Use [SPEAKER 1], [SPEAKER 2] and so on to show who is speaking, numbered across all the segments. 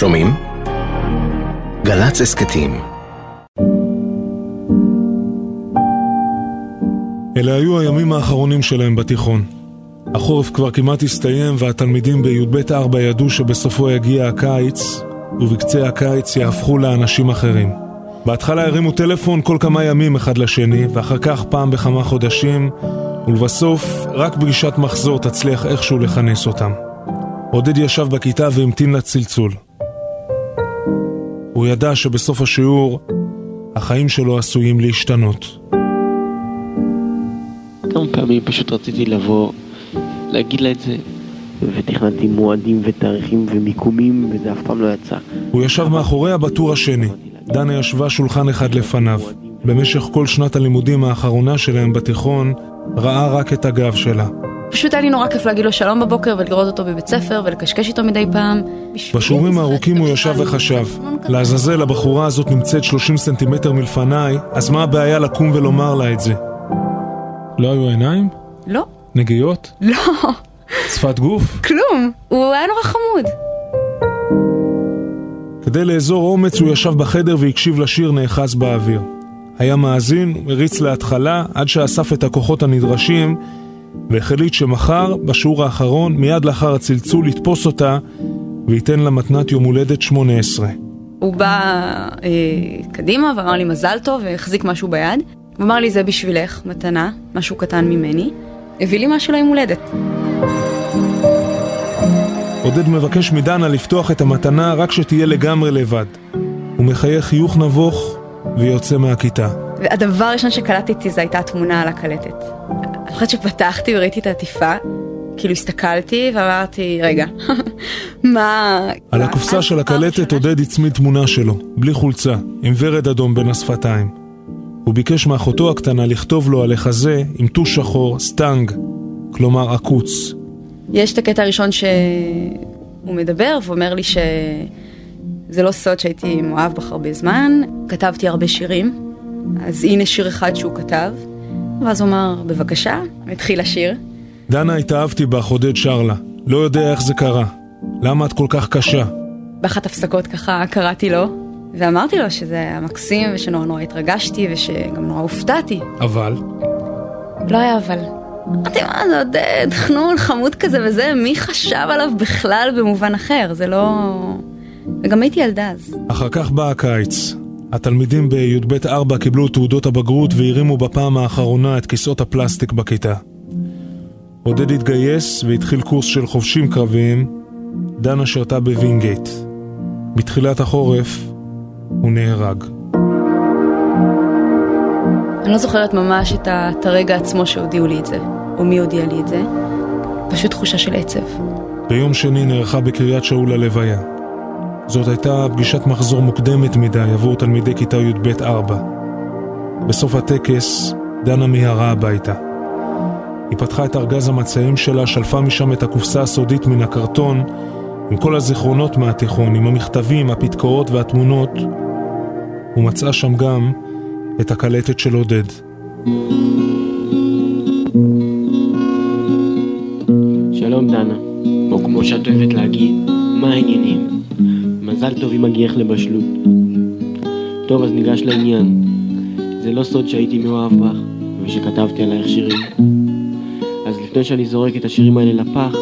[SPEAKER 1] שומעים? גל"צ הסכתים
[SPEAKER 2] אלה היו הימים האחרונים שלהם בתיכון. החורף כבר כמעט הסתיים והתלמידים בי"ב 4 ידעו שבסופו יגיע הקיץ ובקצה הקיץ יהפכו לאנשים אחרים. בהתחלה הרימו טלפון כל כמה ימים אחד לשני ואחר כך פעם בכמה חודשים ולבסוף רק פגישת מחזור תצליח איכשהו לכנס אותם. עודד ישב בכיתה והמתין לצלצול. הוא ידע שבסוף השיעור החיים שלו עשויים להשתנות.
[SPEAKER 3] כמה פעמים פשוט רציתי לבוא, להגיד לה את זה, ותכננתי מועדים ותאריכים ומיקומים, וזה אף פעם לא יצא.
[SPEAKER 2] הוא ישב מאחוריה בטור השני. דנה ישבה שולחן אחד לפניו. במשך כל שנת הלימודים האחרונה שלהם בתיכון, ראה רק את הגב שלה.
[SPEAKER 4] פשוט היה לי נורא כיף להגיד לו שלום בבוקר ולראות אותו בבית ספר ולקשקש איתו מדי פעם.
[SPEAKER 2] בשיעורים הארוכים הוא ישב וחשב, לעזאזל הבחורה הזאת נמצאת 30 סנטימטר מלפניי, אז מה הבעיה לקום ולומר לה את זה? לא היו עיניים?
[SPEAKER 4] לא.
[SPEAKER 2] נגיעות?
[SPEAKER 4] לא.
[SPEAKER 2] שפת גוף?
[SPEAKER 4] כלום. הוא היה נורא חמוד.
[SPEAKER 2] כדי לאזור אומץ הוא ישב בחדר והקשיב לשיר נאחז באוויר. היה מאזין, הריץ להתחלה, עד שאסף את הכוחות הנדרשים, והחליט שמחר, בשיעור האחרון, מיד לאחר הצלצול, יתפוס אותה וייתן לה מתנת יום הולדת 18.
[SPEAKER 4] הוא בא אה, קדימה ואמר לי מזל טוב והחזיק משהו ביד. הוא אמר לי זה בשבילך, מתנה, משהו קטן ממני. הביא לי משהו ליום הולדת.
[SPEAKER 2] עודד מבקש מדנה לפתוח את המתנה רק שתהיה לגמרי לבד. הוא מחייך חיוך נבוך ויוצא מהכיתה.
[SPEAKER 4] והדבר הראשון שקלטתי זה הייתה התמונה על הקלטת. אני חושבת שפתחתי וראיתי את העטיפה, כאילו הסתכלתי ואמרתי, רגע, מה...
[SPEAKER 2] על הקופסה של הקלטת עודד הצמיד תמונה שלו, בלי חולצה, עם ורד אדום בין השפתיים. הוא ביקש מאחותו הקטנה לכתוב לו על החזה עם טוש שחור, stung, כלומר עקוץ.
[SPEAKER 4] יש את הקטע הראשון שהוא מדבר ואומר לי שזה לא סוד שהייתי מאוהב בך הרבה זמן, כתבתי הרבה שירים, אז הנה שיר אחד שהוא כתב, ואז הוא אמר, בבקשה, התחיל לשיר.
[SPEAKER 2] דנה התאהבתי בך, עודד שר לה. לא יודע איך זה קרה. למה את כל כך קשה?
[SPEAKER 4] באחת הפסקות ככה קראתי לו, ואמרתי לו שזה היה מקסים ושנורא נורא התרגשתי ושגם נורא הופתעתי.
[SPEAKER 2] אבל?
[SPEAKER 4] לא היה אבל. אמרתי מה זה עודד, חנון חמוד כזה וזה, מי חשב עליו בכלל במובן אחר, זה לא... וגם הייתי ילדה אז.
[SPEAKER 2] אחר כך בא הקיץ. התלמידים בי"ב 4 קיבלו תעודות הבגרות והרימו בפעם האחרונה את כיסאות הפלסטיק בכיתה. עודד התגייס והתחיל קורס של חובשים קרביים, דנה שרתה בווינגייט. בתחילת החורף הוא נהרג.
[SPEAKER 4] אני לא זוכרת ממש את הרגע עצמו שהודיעו לי את זה, או מי הודיע לי את זה. פשוט תחושה של עצב.
[SPEAKER 2] ביום שני נערכה בקריית שאול הלוויה. זאת הייתה פגישת מחזור מוקדמת מדי עבור תלמידי כיתה י"ב 4. בסוף הטקס דנה מיהרה הביתה. היא פתחה את ארגז המצעים שלה, שלפה משם את הקופסה הסודית מן הקרטון, עם כל הזיכרונות מהתיכון, עם המכתבים, הפתקאות והתמונות, ומצאה שם גם את הקלטת של עודד.
[SPEAKER 3] שלום דנה, או כמו שאת אוהבת להגיד, מה העניינים? מזל טוב אם מגיח לבשלות. טוב, אז ניגש לעניין. זה לא סוד שהייתי מאוהב בך, ושכתבתי עלייך שירים. אז לפני שאני זורק את השירים האלה לפח,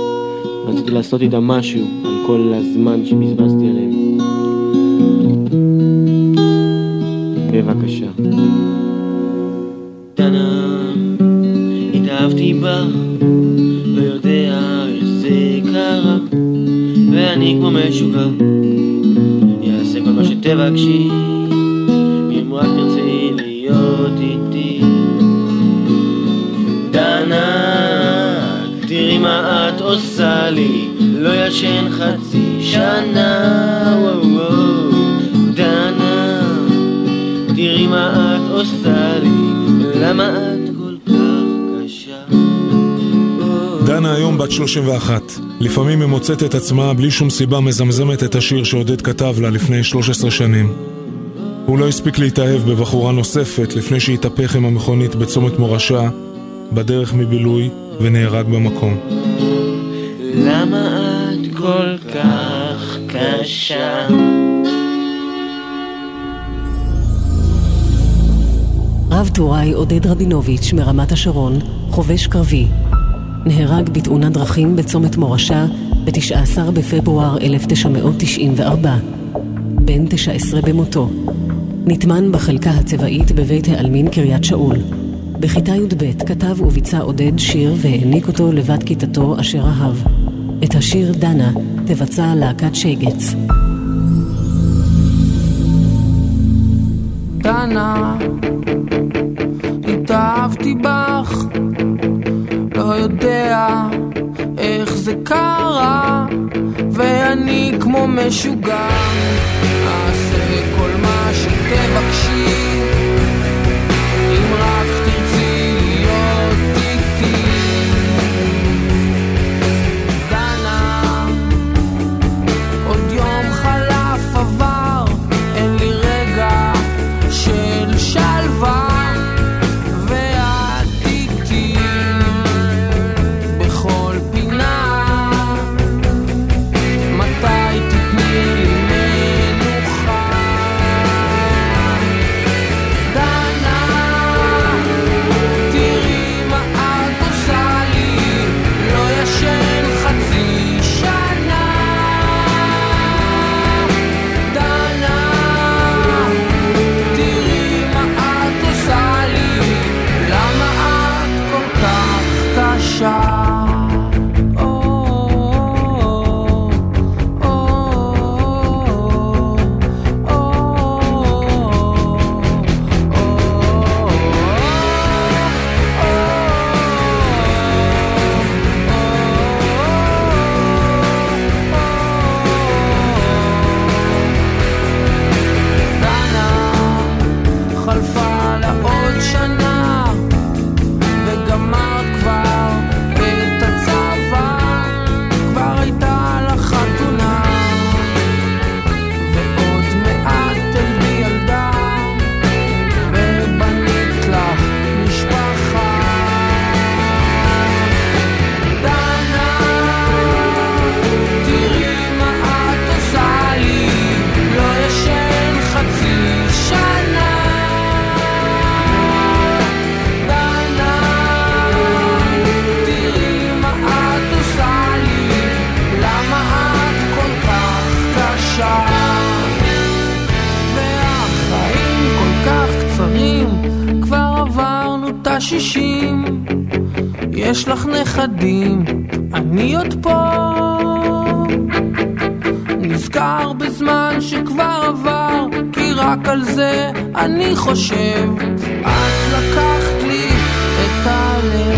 [SPEAKER 3] רציתי לעשות איתם משהו על כל הזמן שבזבזתי עליהם. בבקשה. דנה, התאהבתי בך, לא יודע איך זה קרה, ואני כמו משוגע, שתבקשי, אם רק תרצי להיות איתי. דנה, תראי מה את עושה לי, לא ישן חצי שנה, וואו וואו, דנה, תראי מה את עושה לי, למה את
[SPEAKER 2] דנה היום בת 31. לפעמים היא מוצאת את עצמה בלי שום סיבה מזמזמת את השיר שעודד כתב לה לפני 13 שנים. הוא לא הספיק להתאהב בבחורה נוספת לפני שהתהפך עם המכונית בצומת מורשה, בדרך מבילוי, ונהרג במקום.
[SPEAKER 3] למה את כל כך קשה?
[SPEAKER 5] רב טוראי עודד רבינוביץ' מרמת השרון, חובש קרבי. נהרג בתאונת דרכים בצומת מורשה ב-19 בפברואר 1994. בן 19 במותו. נטמן בחלקה הצבאית בבית העלמין קריית שאול. בכיתה י"ב כתב וביצע עודד שיר והעניק אותו לבת כיתתו אשר אהב. את השיר דנה תבצע להקת שייגץ.
[SPEAKER 6] דנה, התאהבתי בך, יודע איך זה קרה, ואני כמו משוגע, אעשה כל מה שתבקשי. נכדים, אני עוד פה. נזכר בזמן שכבר עבר, כי רק על זה אני חושב. את לקחת לי את הלב.